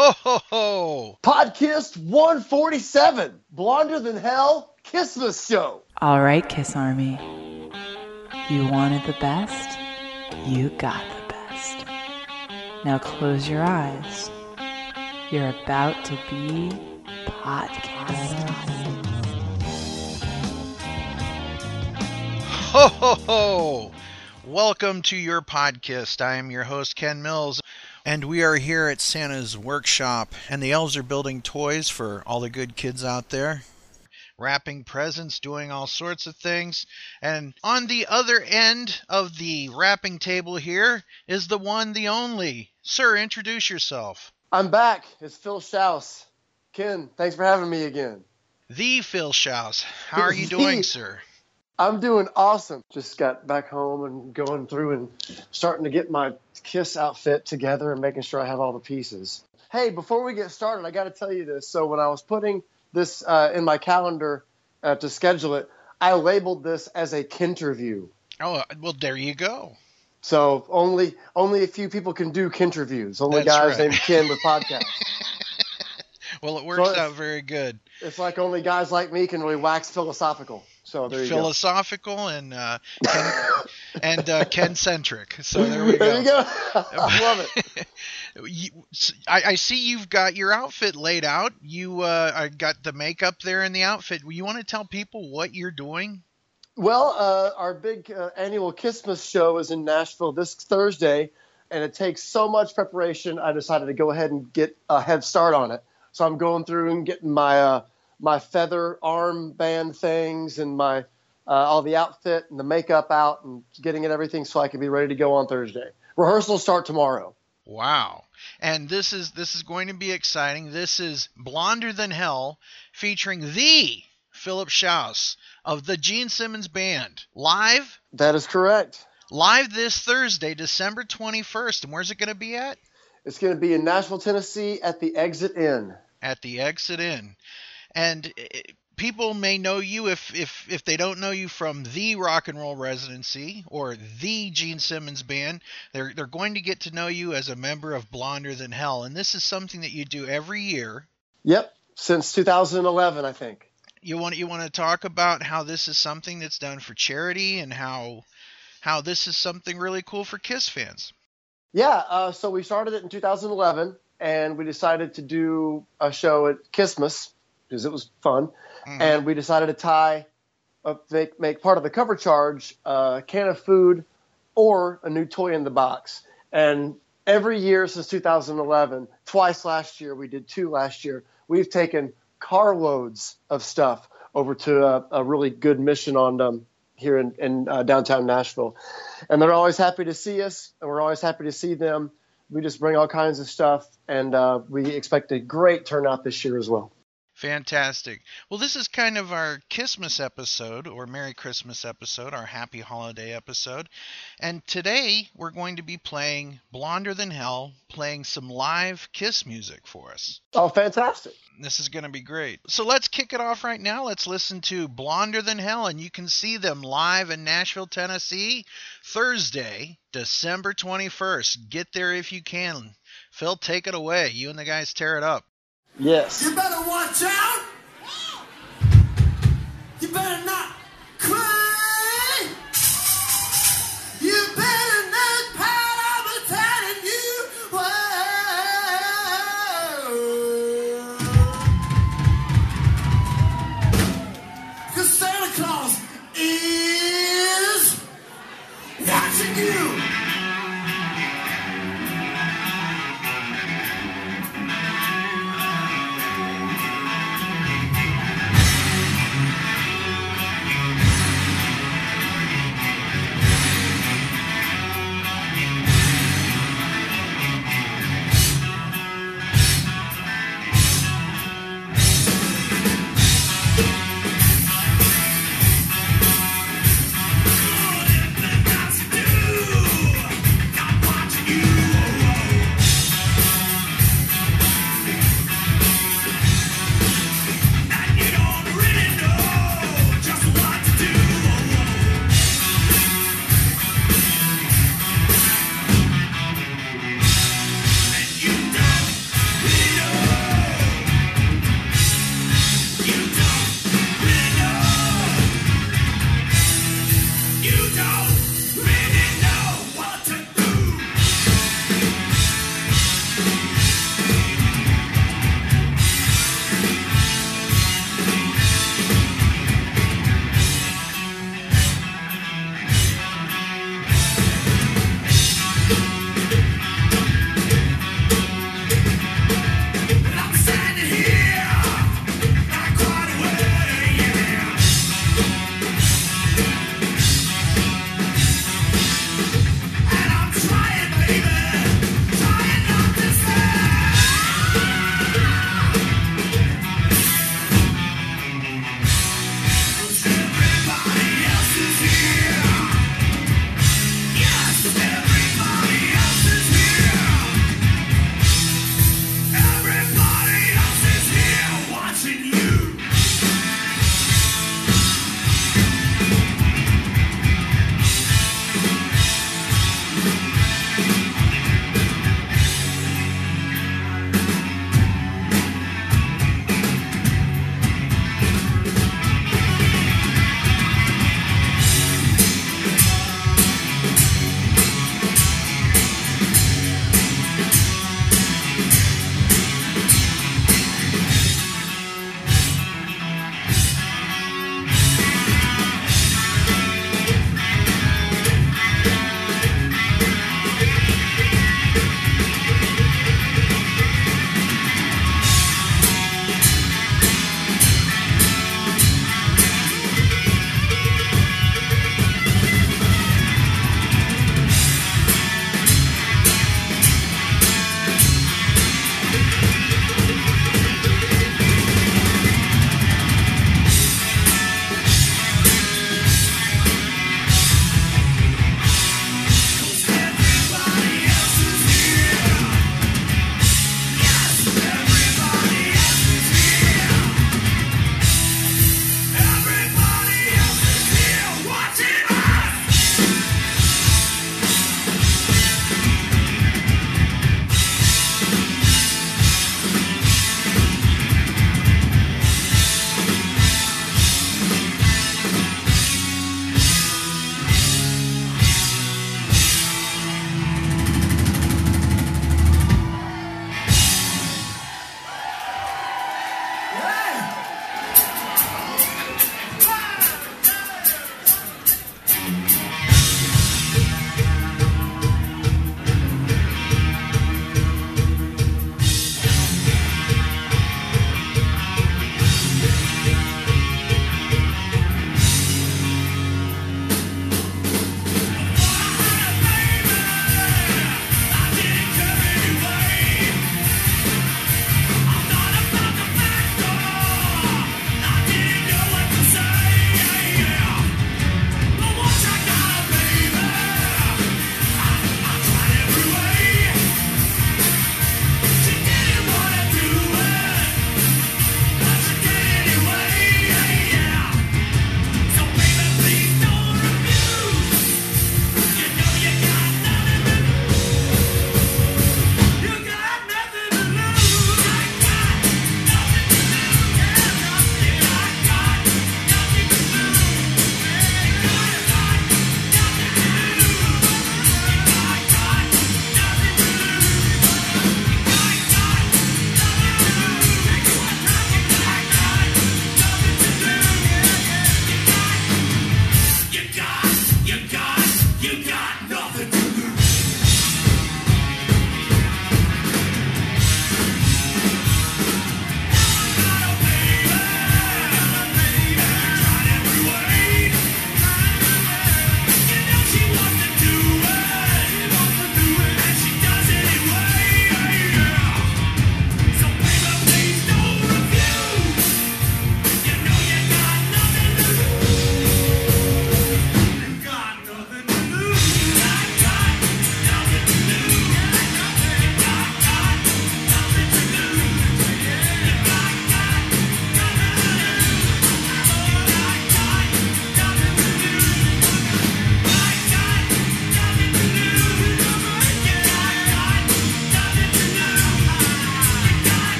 Ho ho ho! Podcast 147, Blonder Than Hell, Kissmas Show. All right, Kiss Army. You wanted the best, you got the best. Now close your eyes. You're about to be podcast. Ho ho ho! Welcome to your podcast. I am your host, Ken Mills, and we are here at Santa's workshop, and the elves are building toys for all the good kids out there. Wrapping presents, doing all sorts of things. And on the other end of the wrapping table here is the one, the only. Sir, introduce yourself. I'm back. It's Phil Shouse. Ken, thanks for having me again. The Phil Shouse. How are you doing, sir? I'm doing awesome. Just got back home and going through and starting to get my Kiss outfit together and making sure I have all the pieces. Hey, before we get started, I got to tell you this. So when I was putting this uh, in my calendar uh, to schedule it, I labeled this as a Kinterview. Oh, well, there you go. So only only a few people can do Kinterviews. Only That's guys right. named Ken with podcasts. Well, it works it's- out very good. it's like only guys like me can really wax philosophical. So there you go. Philosophical and uh, Ken, and uh, Ken centric. So there we go. There you go. I love it. You- I, I see you've got your outfit laid out. You uh, I got the makeup there in the outfit. You want to tell people what you're doing? Well, uh, our big uh, annual Christmas show is in Nashville this Thursday, and it takes so much preparation. I decided to go ahead and get a head start on it. So I'm going through and getting my uh, my feather armband things and my uh, all the outfit and the makeup out and getting it everything so I can be ready to go on Thursday. Rehearsals start tomorrow. Wow. And this is this is going to be exciting. This is Blonder Than Hell featuring the Philip Shouse of the Gene Simmons Band live That is correct. live this Thursday, December 21st. And where's it going to be at? It's going to be in Nashville, Tennessee, at the Exit Inn. At the Exit Inn. And eh, people may know you if, if, if they don't know you from the Rock and Roll Residency or the Gene Simmons Band. They're, they're going to get to know you as a member of Blonder Than Hell. And this is something that you do every year. Yep, since 2011, I think. You want you want to talk about how this is something that's done for charity and how how this is something really cool for Kiss fans. Yeah, uh, so we started it in 2011, and we decided to do a show at Christmas because it was fun, Mhm. and we decided to tie make, make part of the cover charge a can of food or a new toy in the box. And every year since 2011, twice last year, we did two last year, we've taken carloads of stuff over to a, a really good mission on um, here in, in uh, downtown Nashville and they're always happy to see us, and we're always happy to see them. We just bring all kinds of stuff, and uh, we expect a great turnout this year as well. Fantastic. Well, this is kind of our Christmas episode or Merry Christmas episode, our Happy Holiday episode. And today we're going to be playing Blonder Than Hell, playing some live Kiss music for us. Oh, fantastic! This is going to be great. So let's kick it off right now. Let's listen to Blonder Than Hell, and you can see them live in Nashville, Tennessee, Thursday, December 21st. Get there if you can. Phil, take it away. You and the guys tear it up. Yes. You better watch out.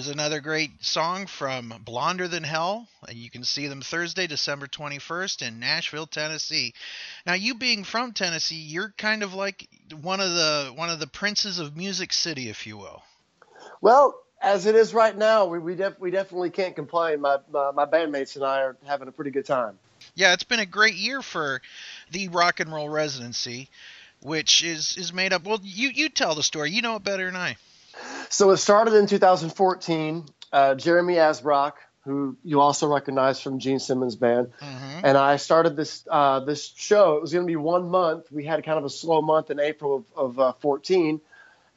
Was another great song from Blonder Than Hell. And you can see them Thursday, December 21st in Nashville, Tennessee. Now, you being from Tennessee, you're kind of like one of the one of the princes of Music City, if you will. Well, as it is right now, we we, def- we definitely can't complain. My, my my bandmates and I are having a pretty good time. Yeah, it's been a great year for the rock and roll residency, which is is made up. Well, you you tell the story. You know it better than I. So it started in 2014. Uh, Jeremy Asbrock who you also recognize from Gene Simmons' band. Mhm. And I started this uh, this show. It was going to be one month. We had kind of a slow month in April of, of uh, 14,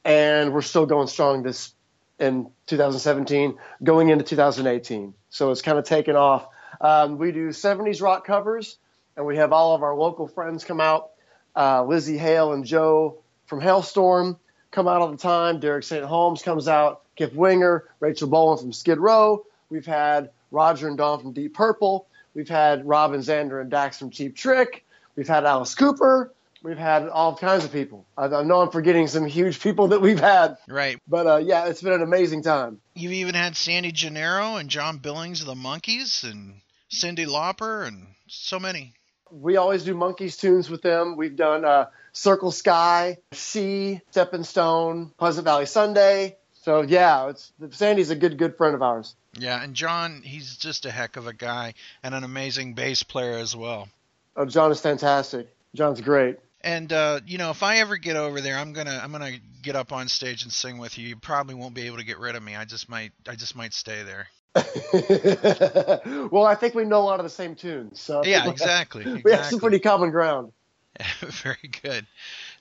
and we're still going strong this in 2017, going into 2018. So it's kind of taken off. Um, we do 70s rock covers, and we have all of our local friends come out. Uh, Lzzy Hale and Joe from Halestorm come out all the time. Derek St. Holmes comes out. Kip Winger, Rachel Bolan from Skid Row. We've had Roger and Don from Deep Purple. We've had Robin Zander and Daxx from Cheap Trick. We've had Alice Cooper. We've had all kinds of people. I, I know I'm forgetting some huge people that we've had, Right. but uh, yeah, it's been an amazing time. You've even had Sandy Gennaro and John Billings of the Monkees and Cyndi Lauper and so many. We always do Monkees tunes with them. We've done uh, Circle Sky, She, Stepping Stone, Pleasant Valley Sunday. So yeah, it's Sandy's a good good friend of ours. Yeah, and John, he's just a heck of a guy and an amazing bass player as well. Uh, John is fantastic. John's great. And uh, you know, if I ever get over there, I'm gonna I'm gonna get up on stage and sing with you. You probably won't be able to get rid of me. I just might I just might stay there. well, I think we know a lot of the same tunes. So Yeah, exactly. we have some pretty common ground. Very good.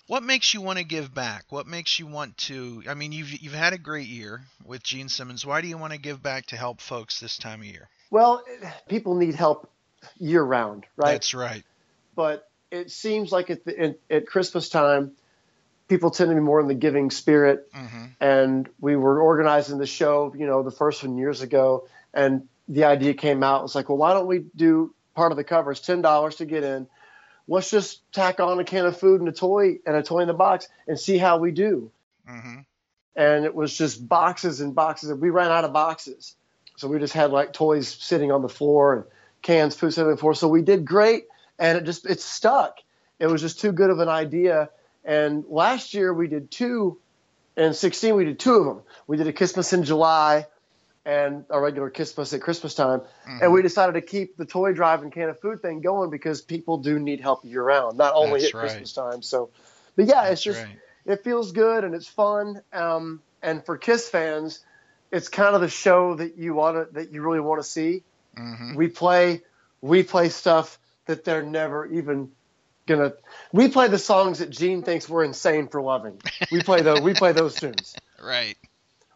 What makes you want to give back? What makes you want to? I mean, you've you've had a great year with Gene Simmons. Why do you want to give back to help folks this time of year? Well, people need help year round, right? That's right. but it seems like at, the, at, at Christmas time, people tend to be more in the giving spirit. hmm And we were organizing the show, you know, the first one years ago, and the idea came out. It's like, well, why don't we do part of the cover? It's ten dollars to get in. Let's just tack on a can of food and a toy and a toy in the box and see how we do. hmm And it was just boxes and boxes. And we ran out of boxes, so we just had like toys sitting on the floor and cans, food sitting on the floor. So we did great, and it just it stuck. It was just too good of an idea. And last year we did two, and 16 we did two of them. We did a Christmas in July, and a regular Christmas at Christmas time. Mm-hmm. And we decided to keep the toy drive and can of food thing going because people do need help year round, not only That's at right. Christmas time. So, but yeah, it's just right. it feels good and it's fun. Um, and for Kiss fans, it's kind of the show that you want to that you really want to see. hmm We play we play stuff that they're never even gonna. We play the songs that Gene thinks we're insane for loving. We play those. we play those tunes. Right.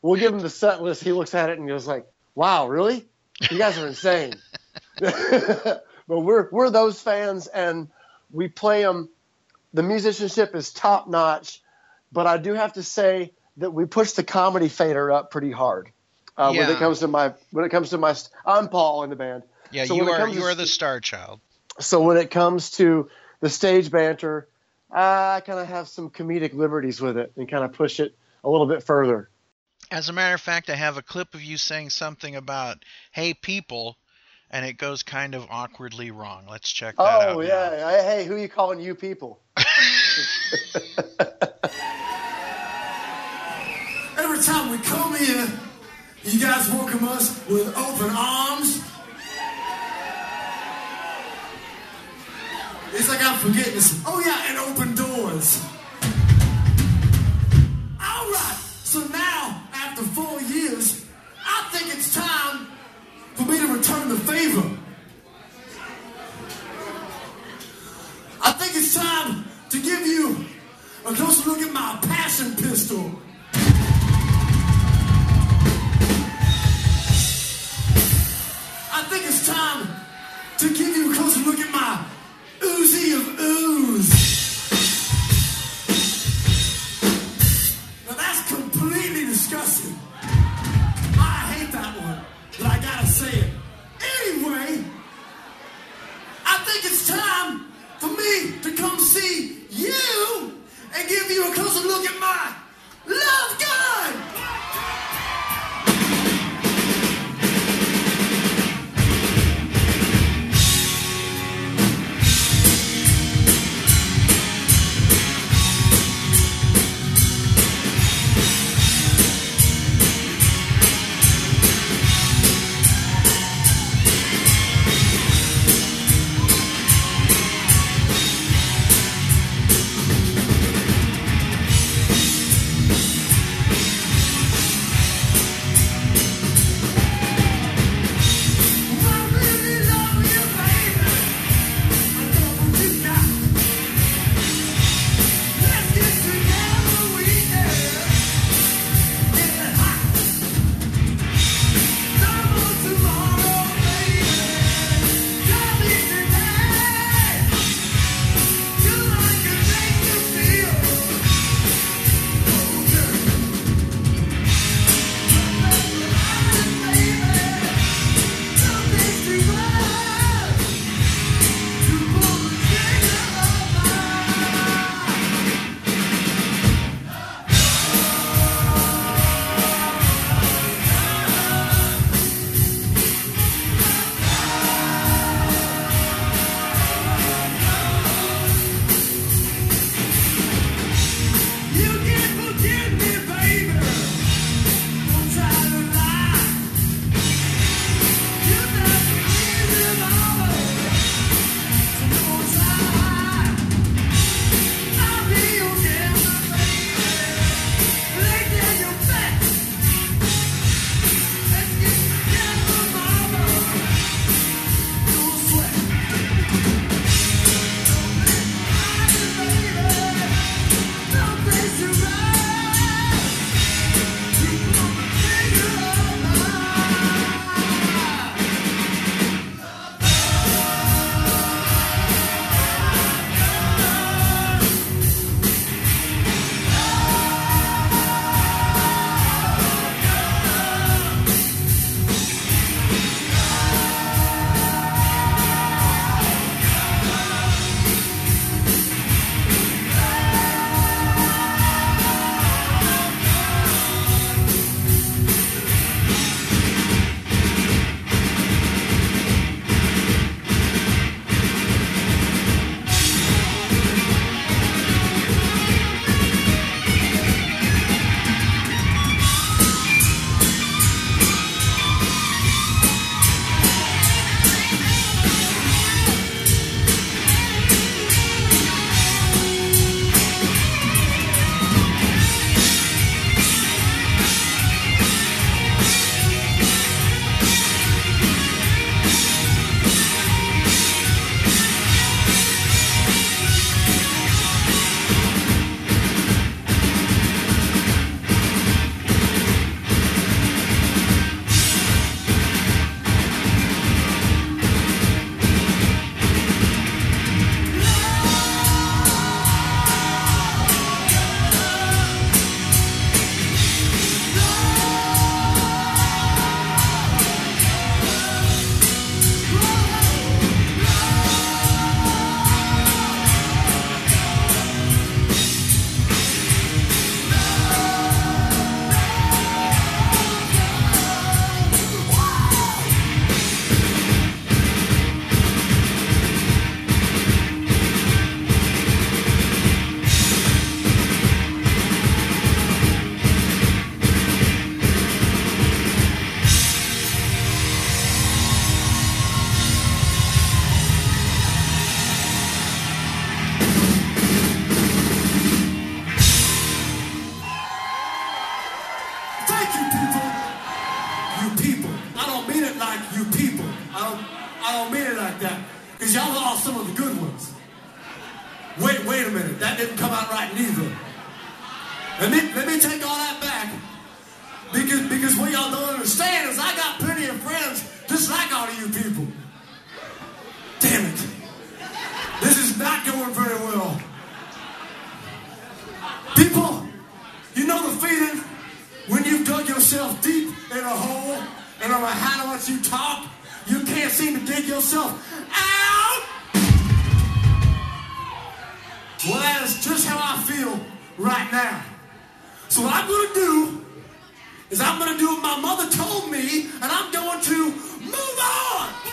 We'll give him the set list. He looks at it and goes like, "Wow, really? You guys are insane." but we're we're those fans, and we play them. The musicianship is top notch, but I do have to say that we push the comedy fader up pretty hard. Uh, When it comes to my when it comes to my, I'm Paul in the band. Yeah, So you are you to are the star child. So when it comes to the stage banter, I kind of have some comedic liberties with it and kind of push it a little bit further. As a matter of fact, I have a clip of you saying something about "Hey people," and it goes kind of awkwardly wrong. Let's check that oh, out. Oh yeah, Hey, hey, who you calling you people? Every time we come here, you guys welcome us with open arms. It's like I'm forgetting this. Oh yeah, and open doors. All right. So now, after four years, I think it's time for me to the favor. I think it's time to give you a closer look at my passion pistol. I think it's time to give you a closer look at my see you and give you a closer look at my People, you know the feeling when you've dug yourself deep in a hole, and no matter how much you talk, you can't seem to dig yourself out? Well, that is just how I feel right now. So what I'm going to do is I'm going to do what my mother told me, and I'm going to move on.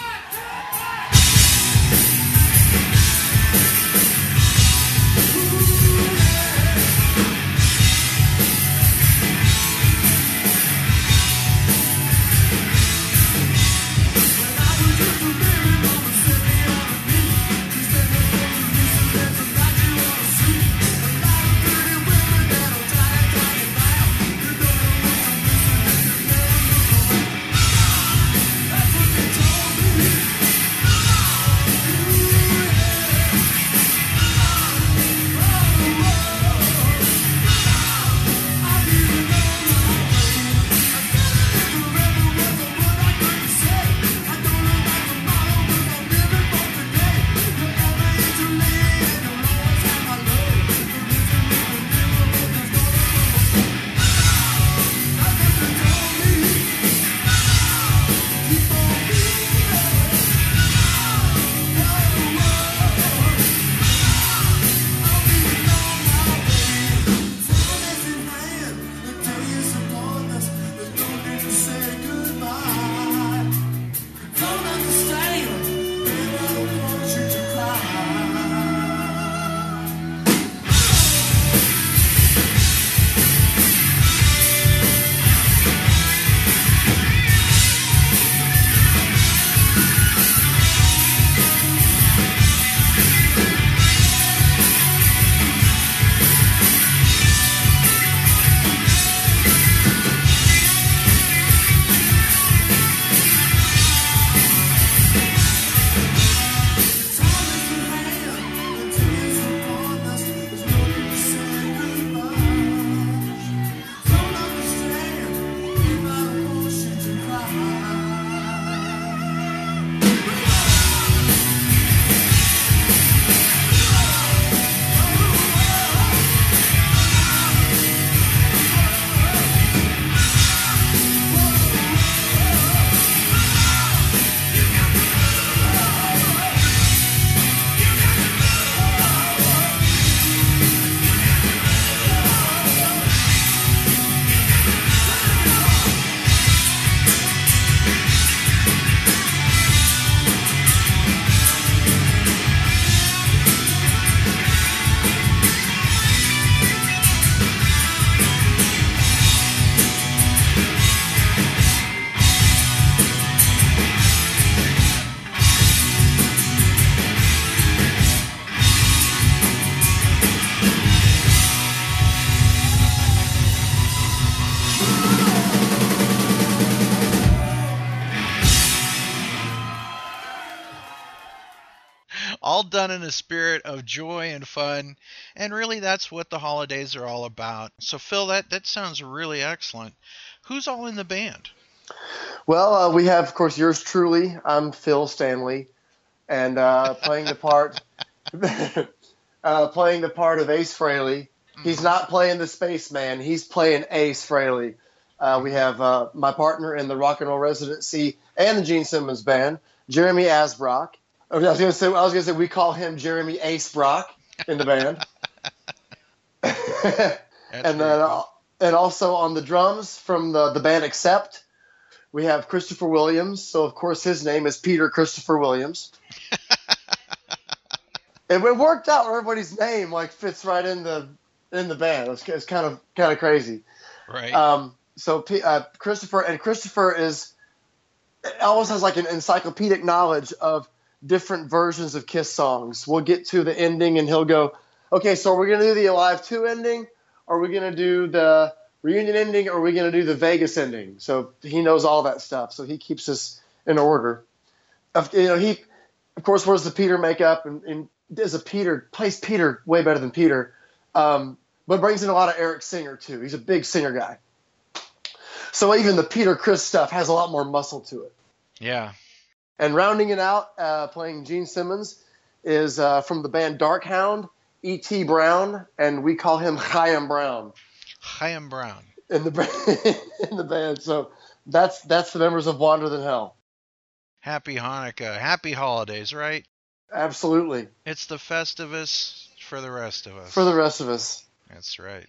Done in a spirit of joy and fun. And really, that's what the holidays are all about. So, Phil, that, that sounds really excellent. Who's all in the band? Well, uh, we have, of course, yours truly. I'm Phil Stanley, and uh, playing the part, uh, playing the part of Ace Frehley. He's not playing the spaceman. He's playing Ace Frehley. Uh, we have uh, my partner in the rock and roll residency and the Gene Simmons band, Jeremy Asbrock. I was going to say, I was to say, we call him Jeremy Ace Brock in the band. and then, uh, and also on the drums from the the band Accept, we have Christopher Williams. So of course his name is Peter Christopher Williams. and it worked out. Everybody's name like fits right in the in the band. It's, it's kind of kind of crazy. Right. Um, so P- uh, Christopher and Christopher is almost has like an encyclopedic knowledge of different versions of Kiss songs. We'll get to the ending, and he'll go, "Okay, so are we gonna do the Alive Two ending? Are we gonna do the reunion ending? Or are we gonna do the Vegas ending?" So he knows all that stuff. So he keeps us in order. You know, he of course wears the Peter makeup and, and a Peter plays Peter way better than Peter, um, but brings in a lot of Eric Singer too. He's a big singer guy. So even the Peter Criss stuff has a lot more muscle to it. Yeah. And rounding it out, uh, playing Gene Simmons, is uh, from the band Dark Hound, E.T. Brown, and we call him Chaim Brown. Chaim Brown. In the, in the band. So that's, that's the members of Blonder Than Hell. Happy Hanukkah. Happy holidays, right? Absolutely. It's the festivus for the rest of us. For the rest of us. That's right.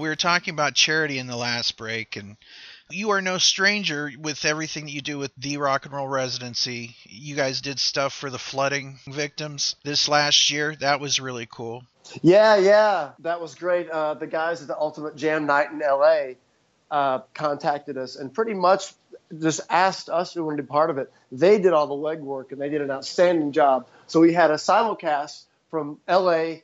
We were talking about charity in the last break, and you are no stranger with everything that you do with the Rock and Roll Residency. You guys did stuff for the flooding victims this last year. That was really cool. Yeah, yeah, that was great. Uh, the guys at the Ultimate Jam Night in LA uh, contacted us and pretty much just asked us if we wanted to be part of it. They did all the legwork and they did an outstanding job. So we had a simulcast from LA,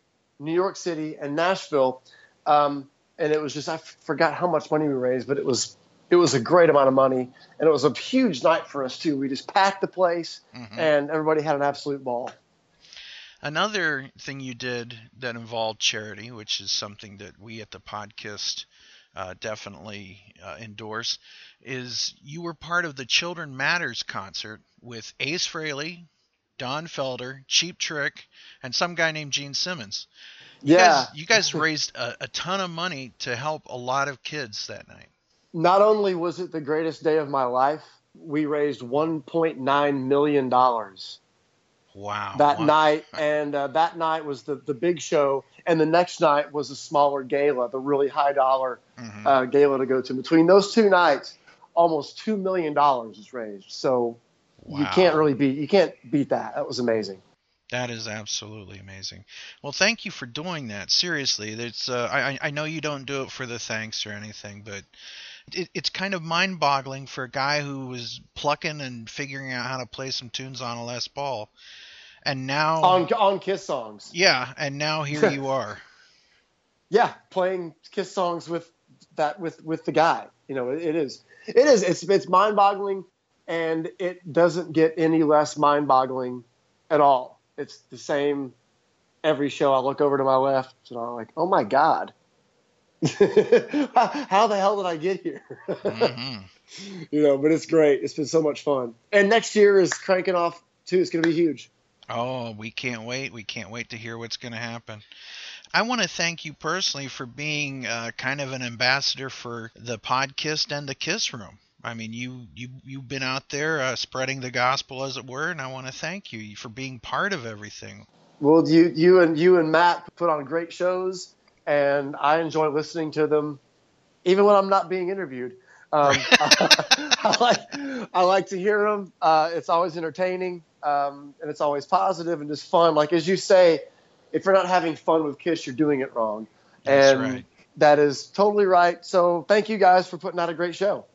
New York City, and Nashville. Um, and it was just I forgot how much money we raised, but it was it was a great amount of money, and it was a huge night for us too. We just packed the place, Mhm. and everybody had an absolute ball. Another thing you did that involved charity, which is something that we at the podcast uh, definitely uh, endorse, is you were part of the Children Matters concert with Ace Frehley, Don Felder, Cheap Trick, and some guy named Gene Simmons. You Yeah, guys, you guys raised a, a ton of money to help a lot of kids that night. not only was it the greatest day of my life, we raised 1.9 million dollars Wow. that wow. night, and uh, that night was the the big show, and the next night was a smaller gala, the really high dollar Mhm. uh, gala to go to. Between those two nights, almost two million dollars was raised. So you can't really beat you can't beat that. That was amazing. That is absolutely amazing. Well, thank you for doing that. Seriously, it's uh, I I know you don't do it for the thanks or anything, but it, it's kind of mind-boggling for a guy who was plucking and figuring out how to play some tunes on a Les Paul, and now On on Kiss songs. yeah, and now here you are. yeah, playing Kiss songs with that with with the guy. You know, it, it is it is it's it's mind boggling, and it doesn't get any less mind boggling at all. It's the same every show. I look over to my left and I'm like, oh my god, how the hell did I get here? hmm you know, but it's great. It's been so much fun, and next year is cranking off too. It's going to be huge. Oh, we can't wait. We can't wait to hear what's going to happen. I want to thank you personally for being uh, kind of an ambassador for the podcast and the Kiss Room. I mean, you you you've been out there uh, spreading the gospel, as it were, and I want to thank you for being part of everything. Well, you you and you and Matt put on great shows, and I enjoy listening to them, even when I'm not being interviewed. Um, I like I like to hear them. Uh, it's always entertaining, um, and it's always positive and just fun. Like as you say, if you're not having fun with Kiss, you're doing it wrong, That's and right. that is totally right. So thank you guys for putting out a great show.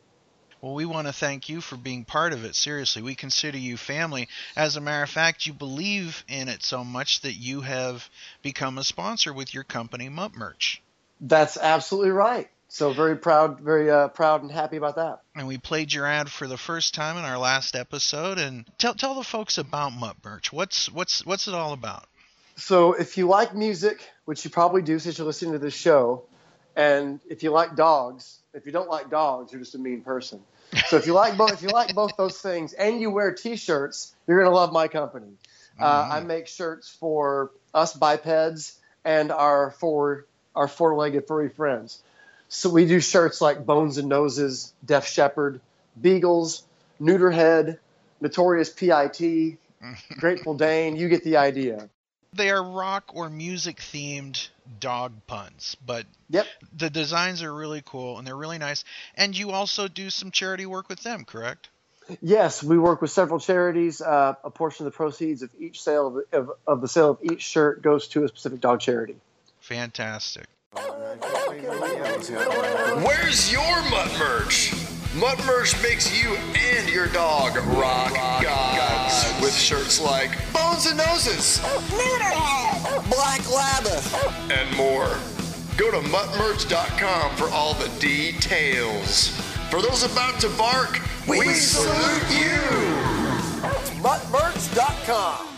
Well, we want to thank you for being part of it. Seriously, we consider you family. As a matter of fact, you believe in it so much that you have become a sponsor with your company, Mutt Merch. That's absolutely right. So very proud, very uh, proud and happy about that. and we played your ad for the first time in our last episode. And tell tell the folks about Mutt Merch. What's what's what's it all about? So if you like music, which you probably do since you're listening to this show, and if you like dogs, if you don't like dogs, you're just a mean person. So if you like both, if you like both those things, and you wear T-shirts, you're gonna love my company. Uh, I make shirts for us bipeds and our four our four-legged furry friends. So we do shirts like Bones and Noses, Deaf Shepherd, Beagles, Neuterhead, Notorious P.I.T., Grateful Dane. You get the idea. They are rock or music themed dog puns, but Yep. the designs are really cool and they're really nice. And you also do some charity work with them, correct? Yes, we work with several charities. Uh, a portion of the proceeds of each sale of, of, of the sale of each shirt goes to a specific dog charity. Fantastic. Where's your Mutt merch? Mutt merch makes you and your dog rock, with shirts like Bones and Noses, Black Labba, and more. Go to muttmerch.com for all the details. For those about to bark, we, salute you. It's muttmerch.com.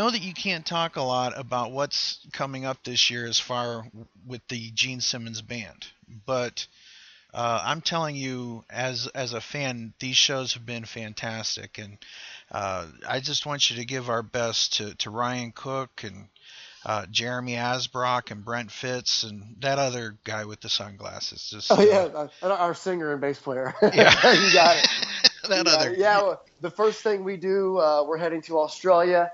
know that you can't talk a lot about what's coming up this year as far with the Gene Simmons band, but uh, I'm telling you, as as a fan, these shows have been fantastic, and uh, I just want you to give our best to, to Ryan Cook and uh, Jeremy Asbrock and Brent Fitz and that other guy with the sunglasses. Just, Oh yeah, uh, our singer and bass player. Yeah. you got it. that yeah, other. yeah, well, the first thing we do, uh, we're heading to Australia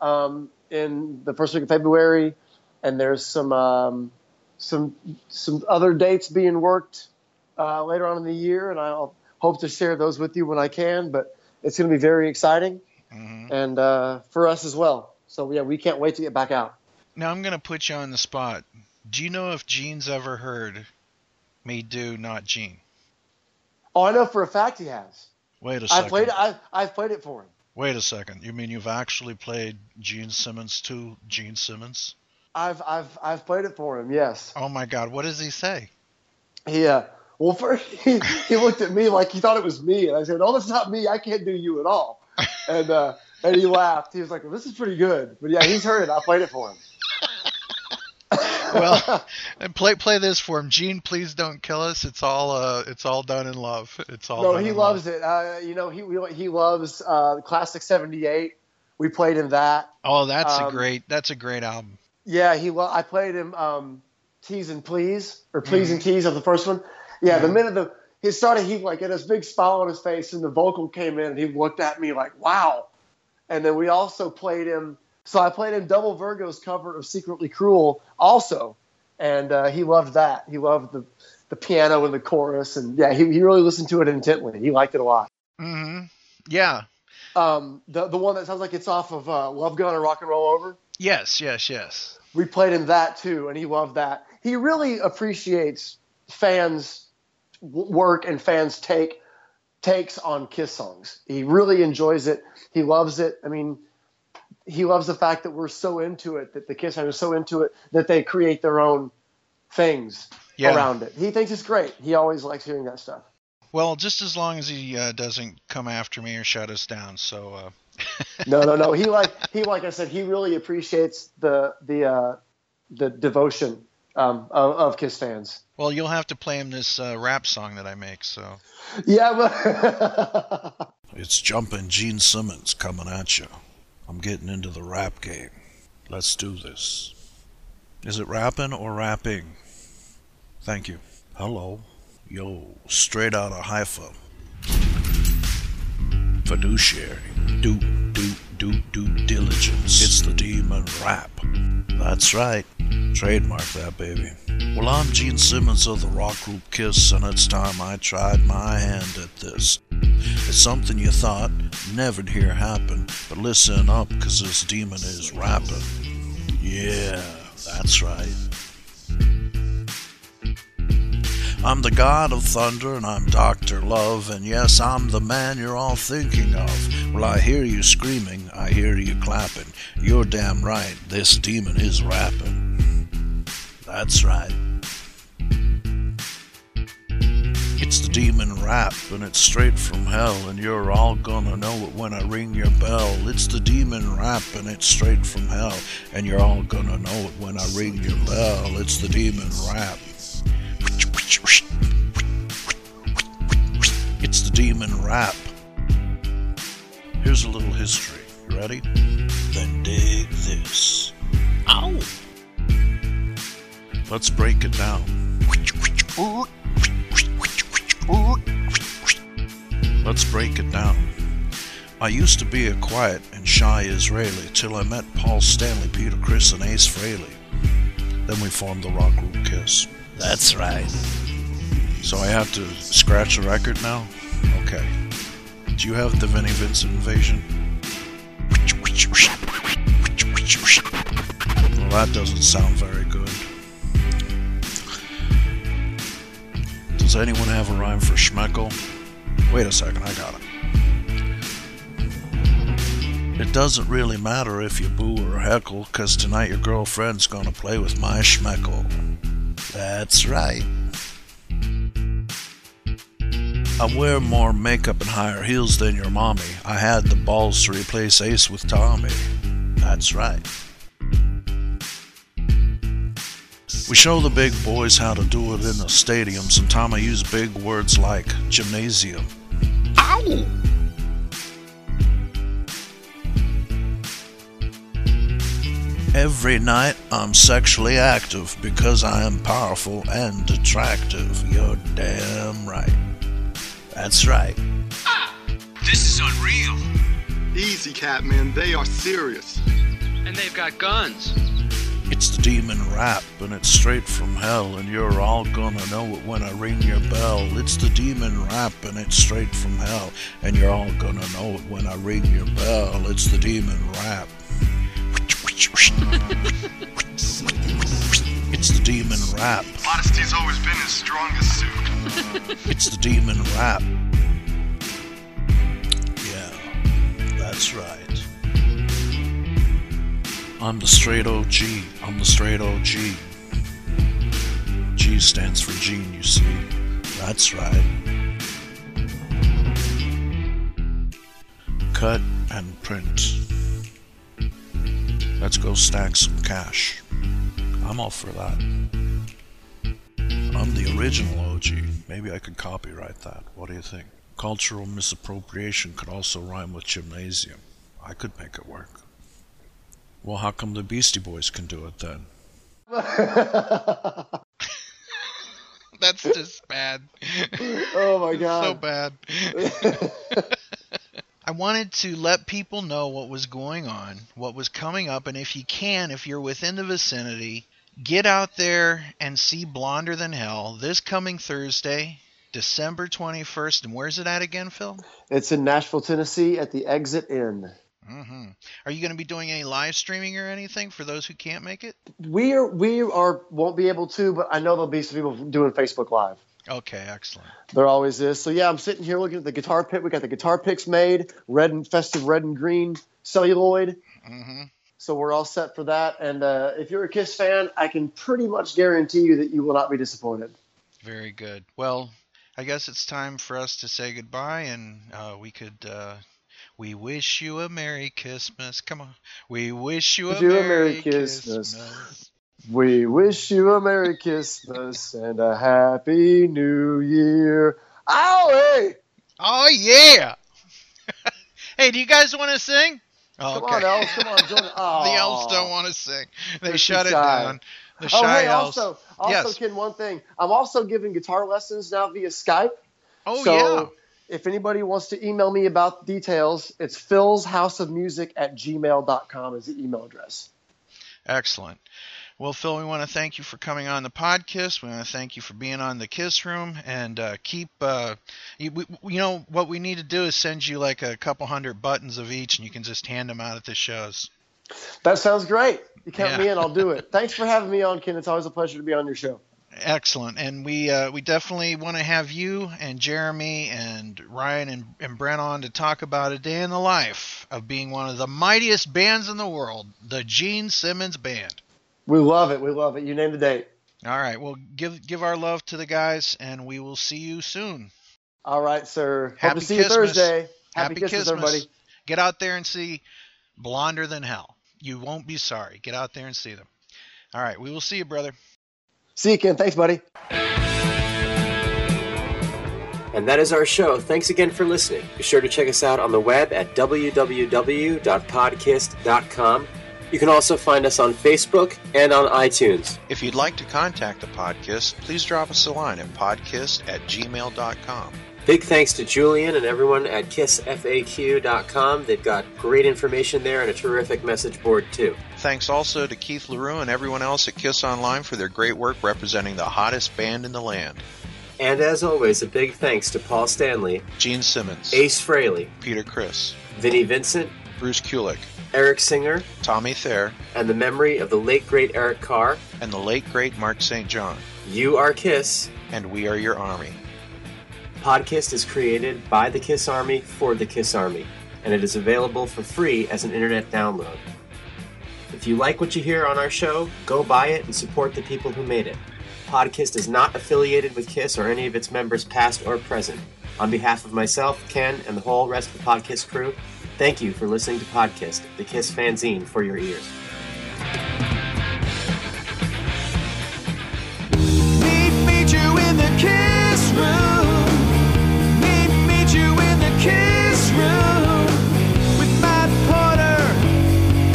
um, in the first week of February, and there's some um, some some other dates being worked uh, later on in the year, and I'll hope to share those with you when I can. But it's going to be very exciting, Mhm. and uh, for us as well. So yeah, we can't wait to get back out. Now I'm gonna put you on the spot. Do you know if Gene's ever heard "Me Do Not Gene"? Oh, I know for a fact he has. Wait a second. I played. I I've played it for him. Wait a second. You mean you've actually played Gene Simmons to Gene Simmons? I've I've I've played it for him. Yes. Oh my God! What does he say? He uh, well first he, he looked at me like he thought it was me, and I said, "Oh, that's not me. I can't do you at all." And uh, and he laughed. He was like, well, "This is pretty good." But yeah, he's heard it. I played it for him. Well, and play play this for him, Gene. Please don't kill us. It's all uh, it's all done in love. It's all. no, done he in loves love. it. Uh, you know, he we- he loves uh, classic '78. We played him that. Oh, that's a um, great. That's a great album. Yeah, he. Lo- I played him um, "Tease and Please" or "Please and Tease" of the first one. Yeah, the minute the he started, he like had this big smile on his face, and the vocal came in, and he looked at me like, "Wow!" And then we also played him. So I played him Double Virgo's cover of "Secretly Cruel" also, and uh, he loved that. He loved the the piano and the chorus, and yeah, he, he really listened to it intently. He liked it a lot. Mm-hmm. Yeah. Um, the the one that sounds like it's off of uh, "Love Gun" or "Rock and Roll Over." Yes. Yes. Yes. we played him that too, and he loved that. He really appreciates fans' work and fans' take takes on Kiss songs. He really enjoys it. He loves it. I mean, he loves the fact that we're so into it, that the Kiss fans are so into it that they create their own things Yeah. around it. He thinks it's great. He always likes hearing that stuff. Well, just as long as he uh, doesn't come after me or shut us down. So. Uh, No, no, no. He like he like I said, he really appreciates the the uh, the devotion um, of, of Kiss fans. well, you'll have to play him this uh, rap song that I make. So. Yeah, but It's Jumpin' Gene Simmons coming at you. I'm getting into the rap game. Let's do this. Is it rapping or rapping? Thank you. Hello. Yo, straight out of Haifa. Fiduciary. Do, do, do, due diligence. It's the demon rap. That's right. Trademark that, baby. Well, I'm Gene Simmons of the rock group Kiss, and it's time I tried my hand at this. It's something you thought never'd hear happen, but listen up, 'cause this demon is rapping. Yeah, that's right. I'm the god of thunder and I'm Dr. Love, and yes, I'm the man you're all thinking of. Well, I hear you screaming, I hear you clapping. You're damn right, this demon is rapping. That's right. It's the demon rap, and it's straight from hell, and you're all gonna know it when I ring your bell. It's the demon rap, and it's straight from hell, and you're all gonna know it when I ring your bell. It's the demon rap. It's the demon rap. Here's a little history. You ready? Then dig this. Ow! Let's break it down. Let's break it down. I used to be a quiet and shy Israeli till I met Paul Stanley, Peter Criss, and Ace Frehley. Then we formed the rock group Kiss. That's right. So I have to scratch a record now? Okay. Do you have the Vinnie Vincent invasion? Well, that doesn't sound very good. Does anyone have a rhyme for Schmeckel? Wait a second, I got it. It doesn't really matter if you boo or heckle, 'cause tonight your girlfriend's gonna play with my Schmeckel. That's right. I wear more makeup and higher heels than your mommy. I had the balls to replace Ace with Tommy. That's right. We show the big boys how to do it in the stadium. Sometimes I use big words like gymnasium. Ow! Every night I'm sexually active because I am powerful and attractive. You're damn right. That's right. This is unreal. Easy, Catman. They are serious. And they've got guns. It's the demon rap, and it's straight from hell, and you're all gonna know it when I ring your bell. It's the demon rap, and it's straight from hell, and you're all gonna know it when I ring your bell. It's the demon rap. It's the demon rap. Modesty's always been his strongest suit. It's the demon rap. Yeah, that's right. I'm the straight OG. I'm the straight OG. G stands for Gene, you see. That's right. Cut and print. Let's go stack some cash. I'm all for that. I'm the original OG. Maybe I could copyright that. What do you think? Cultural misappropriation could also rhyme with gymnasium. I could make it work. Well, how come the Beastie Boys can do it then? That's just bad. Oh my It's god. so bad. I wanted to let people know what was going on, what was coming up, and if you can, if you're within the vicinity, get out there and see Blonder Than Hell this coming Thursday, December 21st. And where's it at again, Phil? It's in Nashville, Tennessee, at the Exit Inn. Mm-hmm. Are you going to be doing any live streaming or anything for those who can't make it? We are we are won't be able to, but I know there'll be some people doing Facebook Live. Okay, excellent. There always is. So yeah, I'm sitting here looking at the guitar pick. We got the guitar picks made, red and festive red and green celluloid. hmm So we're all set for that. And uh, if you're a Kiss fan, I can pretty much guarantee you that you will not be disappointed. Very good. Well, I guess it's time for us to say goodbye, and uh, we could. Uh, we wish you a Merry Christmas. Come on. We wish you a, Wish you a Merry, Merry Christmas. Christmas. We wish you a Merry Christmas and a Happy New Year. Owie! Oh, yeah. hey, do you guys want to sing? Oh, Come okay. on, elves. Come on, join. Oh. the elves don't want to sing. They They're shut it shy. down. The Oh, shy hey, elves. also, also, Yes. Ken, one thing. I'm also giving guitar lessons now via Skype. oh, so yeah. if anybody wants to email me about details, it's Phil's House of Music at gmail.com is the email address. Excellent. Well, Phil, we want to thank you for coming on the podcast. We want to thank you for being on the Kiss Room, and uh, keep. Uh, you, we, you know what we need to do is send you like a couple hundred buttons of each, and you can just hand them out at the shows. That sounds great. You count Yeah. me in, I'll do it. Thanks for having me on, Ken. It's always a pleasure to be on your show. Excellent, and we uh, we definitely want to have you and Jeremy and Ryan and, and Brent on to talk about a day in the life of being one of the mightiest bands in the world, the Gene Simmons Band. We love it. We love it. You name the date. All right, well, give give our love to the guys, and we will see you soon. All right, sir. Hope Happy to see you Thursday. Happy, Happy Christmas, Christmas. everybody. Get out there and see Blonder Than Hell. You won't be sorry. Get out there and see them. All right, we will see you, brother. See you, Ken. Thanks, buddy. And that is our show. Thanks again for listening. Be sure to check us out on the web at www.podkiss.com. You can also find us on Facebook and on iTunes. If you'd like to contact the podkiss, please drop us a line at podcast at gmail.com. Big thanks to Julian and everyone at kissfaq.com. They've got great information there and a terrific message board, too. Thanks also to Keith LaRue and everyone else at Kiss Online for their great work representing the hottest band in the land. And as always, a big thanks to Paul Stanley, Gene Simmons, Ace Frehley, Peter Criss, Vinnie Vincent, Bruce Kulick, Eric Singer, Tommy Thayer, and the memory of the late great Eric Carr. and the late great Mark St. John. You are Kiss. And we are your army. Podkiss is created by the Kiss Army for the Kiss Army, and it is available for free as an internet download. If you like what you hear on our show, go buy it and support the people who made it. Podkiss is not affiliated with Kiss or any of its members, past or present. On behalf of myself, Ken, and the whole rest of the Podkiss crew, Thank you for listening to Podkiss, the Kiss fanzine for your ears. Meet, meet you in the kiss room. Meet, meet you in the kiss room with Matt Porter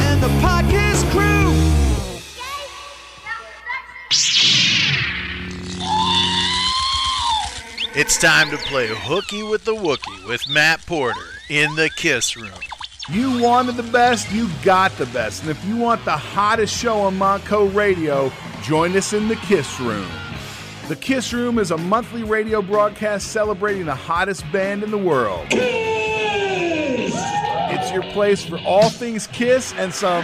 and the podcast crew. It's time to play hooky with the Wookie with Matt Porter in the Kiss Room. You wanted the best, you got the best. And if you want the hottest show on Montco Radio, join us in the Kiss Room. The Kiss Room is a monthly radio broadcast celebrating the hottest band in the world. It's your place for all things Kiss and some.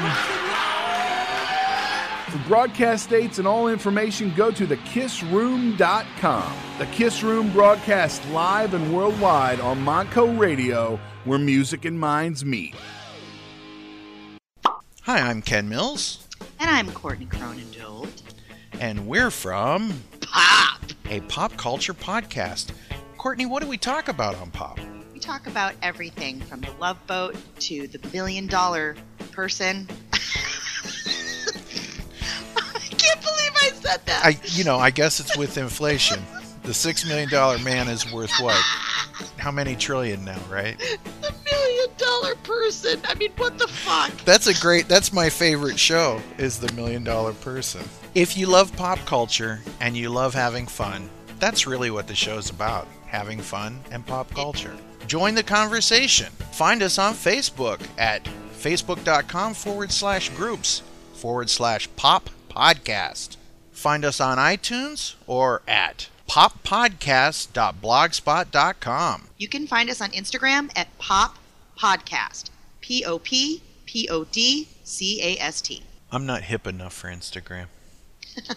For broadcast dates and all information, go to thekissroom.com. The Kiss Room broadcasts live and worldwide on Montco Radio, where music and minds meet. Hi, I'm Ken Mills, And I'm Courtney Cronendold. and we're from Pop! a pop culture podcast. Courtney, what do we talk about on Pop? We talk about everything from the love boat to the million dollar person. I can't believe I said that. I, you know, I guess it's with inflation. The six million dollar man is worth what? How many trillion now, right? the million dollar person. I mean, what the fuck? That's a great. That's my favorite show. Is the Million Dollar Person. If you love pop culture and you love having fun, that's really what the show's about: having fun and pop culture. Join the conversation. Find us on Facebook at facebook.com forward slash groups forward slash pop podcast. Find us on iTunes or at poppodcast.blogspot.com. You can find us on Instagram at Pop Podcast. P O P P O D C A S T. I'm not hip enough for Instagram.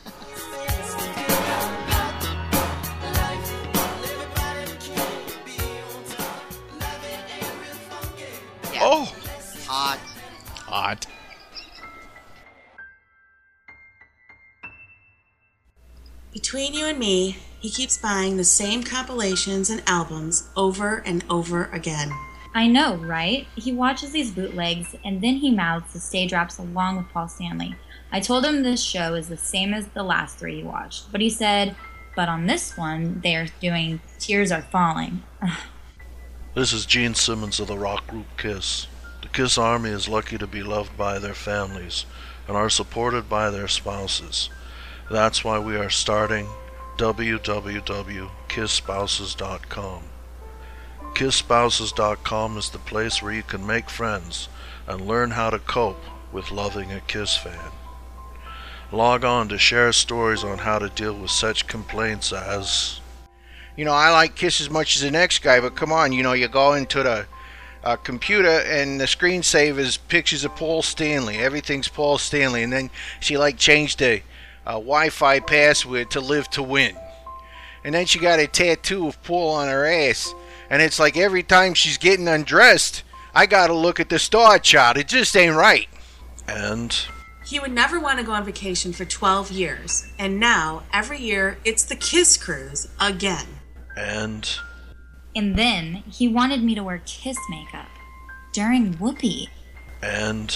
Yeah. Oh, Hot. hot. Between you and me, he keeps buying the same compilations and albums over and over again. I know, right? He watches these bootlegs and then he mouths the stage raps along with Paul Stanley. I told him this show is the same as the last three he watched, but he said, but on this one, they are doing Tears Are Falling. This is Gene Simmons of the rock group Kiss. The Kiss Army is lucky to be loved by their families and are supported by their spouses. That's why we are starting www.kisspouses.com. KissSpouses.com is the place where you can make friends and learn how to cope with loving a Kiss fan. Log on to share stories on how to deal with such complaints as you know, I like Kiss as much as the next guy, but come on, you know, you go into the uh, computer and the screensaver is pictures of Paul Stanley. Everything's Paul Stanley, and then she like changed the uh, Wi-Fi password to Live to Win, and then she got a tattoo of Paul on her ass, and it's like every time she's getting undressed, I gotta look at the star chart. It just ain't right. and He would never want to go on vacation for 12 years, and now, every year, it's the Kiss Cruise again. and And then he wanted me to wear Kiss makeup during Whoopi. and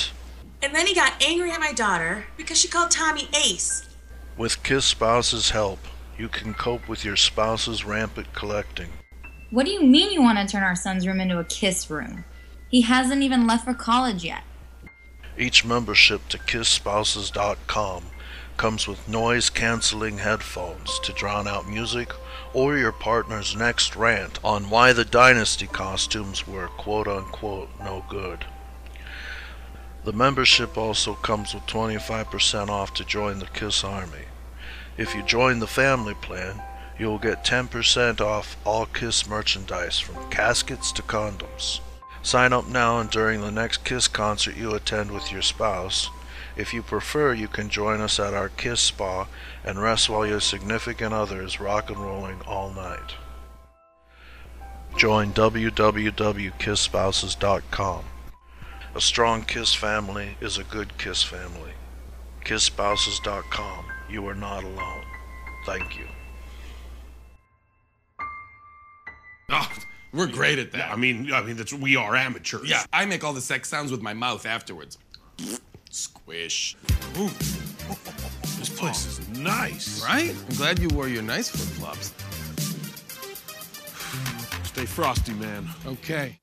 And then he got angry at my daughter because she called Tommy Ace. With Kiss Spouse's help, you can cope with your spouse's rampant collecting. What do you mean you want to turn our son's room into a Kiss room? He hasn't even left for college yet. Each membership to KissSpouses.com comes with noise canceling headphones to drown out music or your partner's next rant on why the Dynasty costumes were quote unquote no good. The membership also comes with 25% off to join the Kiss Army. If you join the family plan, you will get 10% off all Kiss merchandise from caskets to condoms. Sign up now and during the next Kiss concert you attend with your spouse. If you prefer, you can join us at our Kiss Spa and rest while your significant other is rock and rolling all night. Join www.kisspouses.com. A strong Kiss family is a good Kiss family. KissSpouses.com. You are not alone. Thank you. Oh, We're great at that. I mean, I mean, that's we are amateurs. Yeah, I make all the sex sounds with my mouth afterwards. Squish. Ooh. This place is nice. Right? I'm glad you wore your nice flip flops. Stay frosty, man. Okay.